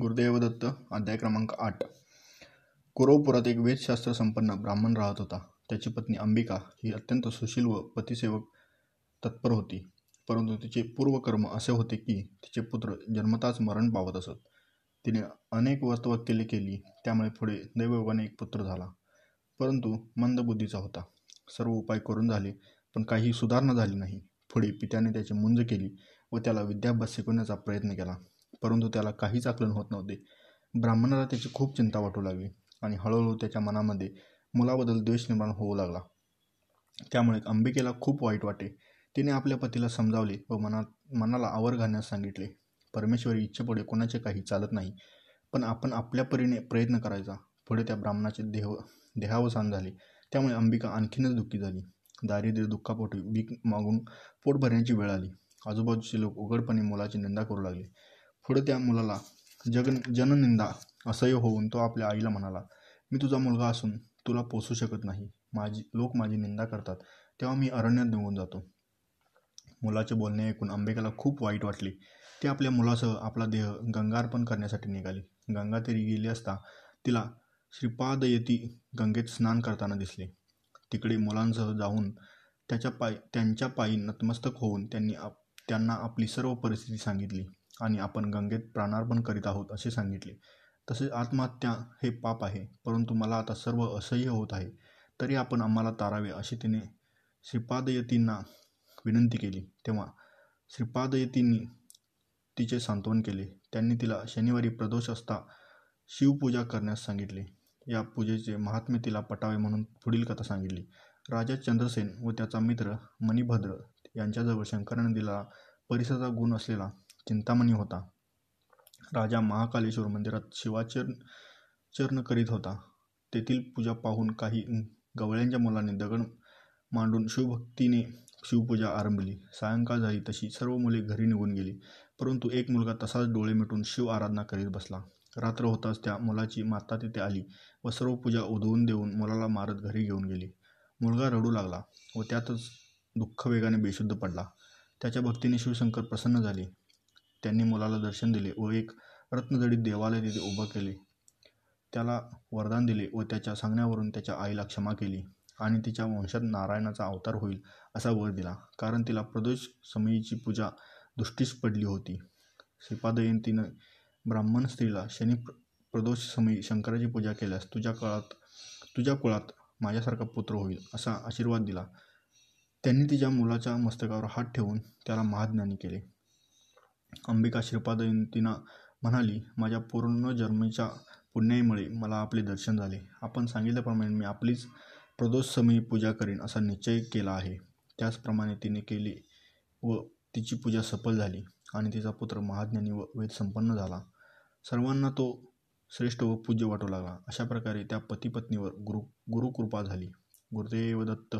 गुरुदेवदत्त अध्याय क्रमांक आठ. कुरवपुरात एक वेदशास्त्र संपन्न ब्राह्मण राहत होता. त्याची पत्नी अंबिका ही अत्यंत सुशील व पतिसेवक तत्पर होती. परंतु तिचे पूर्वकर्म असे होते की तिचे पुत्र जन्मताच मरण पावत असत. तिने अनेक व्रतवक्केली केली त्यामुळे पुढे दैवयोगाने एक पुत्र झाला. परंतु मंदबुद्धीचा होता. सर्व उपाय करून झाले पण काही सुधारणा झाली नाही. पुढे पित्याने त्याची मुंज केली व त्याला विद्याभ्यास शिकवण्याचा प्रयत्न केला. परंतु त्याला काहीच आकलन होत नव्हते. ब्राह्मणाला त्याची खूप चिंता वाटू लागली आणि हळूहळू त्याच्या मनामध्ये मुलाबद्दल द्वेष निर्माण होऊ लागला. त्यामुळे अंबिकेला खूप वाईट वाटे. तिने आपल्या पतीला समजावले व मनात मनाला आवर घालण्यास सांगितले. परमेश्वरी इच्छेपुढे कोणाचे काही चालत नाही पण आपण आपल्या परीने प्रयत्न करायचा. पुढे त्या ब्राह्मणाचे देह देहावसान झाले. त्यामुळे अंबिका आणखीनच दुःखी झाली. दारिद्र्य दुःखापोटी भीक मागून पोट भरण्याची वेळ आली. आजूबाजूचे लोक उघडपणे मुलाची निंदा करू लागले. पुढे त्या मुलाला जग जननिंदा असह्य होऊन तो आपल्या आईला म्हणाला मी तुझा मुलगा असून तुला पोसू शकत नाही. माझी लोक माझी निंदा करतात. तेव्हा मी अरण्यात निघून जातो. मुलाचे बोलणे ऐकून अंबिकेला खूप वाईट वाटले. ती आपल्या मुलासह आपला देह गंगार्पण करण्यासाठी निघाली. गंगा तरी गेली असता तिला श्रीपादयती गंगेत स्नान करताना दिसले. तिकडे मुलांसह जाऊन त्याच्या पायी त्यांच्या पायी नतमस्तक होऊन त्यांनी आप त्यांना आपली सर्व परिस्थिती सांगितली. आणि आपण गंगेत प्राणार्पण करीत आहोत असे सांगितले. तसेच आत्महत्या हे पाप आहे परंतु मला आता सर्व असह्य होत आहे. तरी आपण आम्हाला तारावे अशी तिने श्रीपादयतींना विनंती केली. तेव्हा श्रीपादयतींनी तिचे सांत्वन केले. त्यांनी तिला शनिवारी प्रदोष असता शिवपूजा करण्यास सांगितले. या पूजेचे महात्म्य तिला पटावे म्हणून पुढील कथा सांगितली. राजा चंद्रसेन व त्याचा मित्र मणिभद्र यांच्याजवळ शंकराने दिला परिसराचा गुण असलेला चिंतामणी होता. राजा महाकालेश्वर मंदिरात शिवाचरण चरण करीत होता. तेथील पूजा पाहून काही गवळ्यांच्या मुलांनी दगड मांडून शिवभक्तीने शिवपूजा आरंभली. सायंकाळ झाली तशी सर्व मुले घरी निघून गेली. परंतु एक मुलगा तसाच डोळे मिटून शिव आराधना करीत बसला. रात्र होताच त्या मुलाची माता तिथे आली व सर्व पूजा उधवून देऊन मुलाला मारत घरी घेऊन गेली. मुलगा रडू लागला व त्यातच दुःख वेगाने बेशुद्ध पडला. त्याच्या भक्तीने शिवशंकर प्रसन्न झाले. त्यांनी मुलाला दर्शन दिले व एक रत्नजडीत देवालय तिथे उभं केले. त्याला वरदान दिले व त्याच्या सांगण्यावरून त्याच्या आईला क्षमा केली आणि तिच्या वंशात नारायणाचा अवतार होईल असा वर दिला. कारण तिला प्रदोष समयीची पूजा दृष्टीस पडली होती. श्रीपादयंतीनं ब्राह्मण स्त्रीला शनी प्रदोष समयी शंकराची पूजा केल्यास तुझ्या काळात तुझ्या कुळात माझ्यासारखा पुत्र होईल असा आशीर्वाद दिला. त्यांनी तिच्या मुलाच्या मस्तकावर हात ठेवून त्याला महाज्ञानी केले. अंबिका श्रीपादयंतीना म्हणाली माझ्या पूर्ण पुण्याईमुळे मला आपले दर्शन झाले. आपण सांगितल्याप्रमाणे मी आपलीच प्रदोषसमयी पूजा करीन असा निश्चय केला आहे. त्याचप्रमाणे तिने केली व तिची पूजा सफल झाली आणि तिचा पुत्र महाज्ञानी व वेदसंपन्न झाला. सर्वांना तो श्रेष्ठ व पूज्य वाटू लागला. अशा प्रकारे त्या पतिपत्नीवर गुरु गुरुकृपा झाली. गुरुदेव दत्त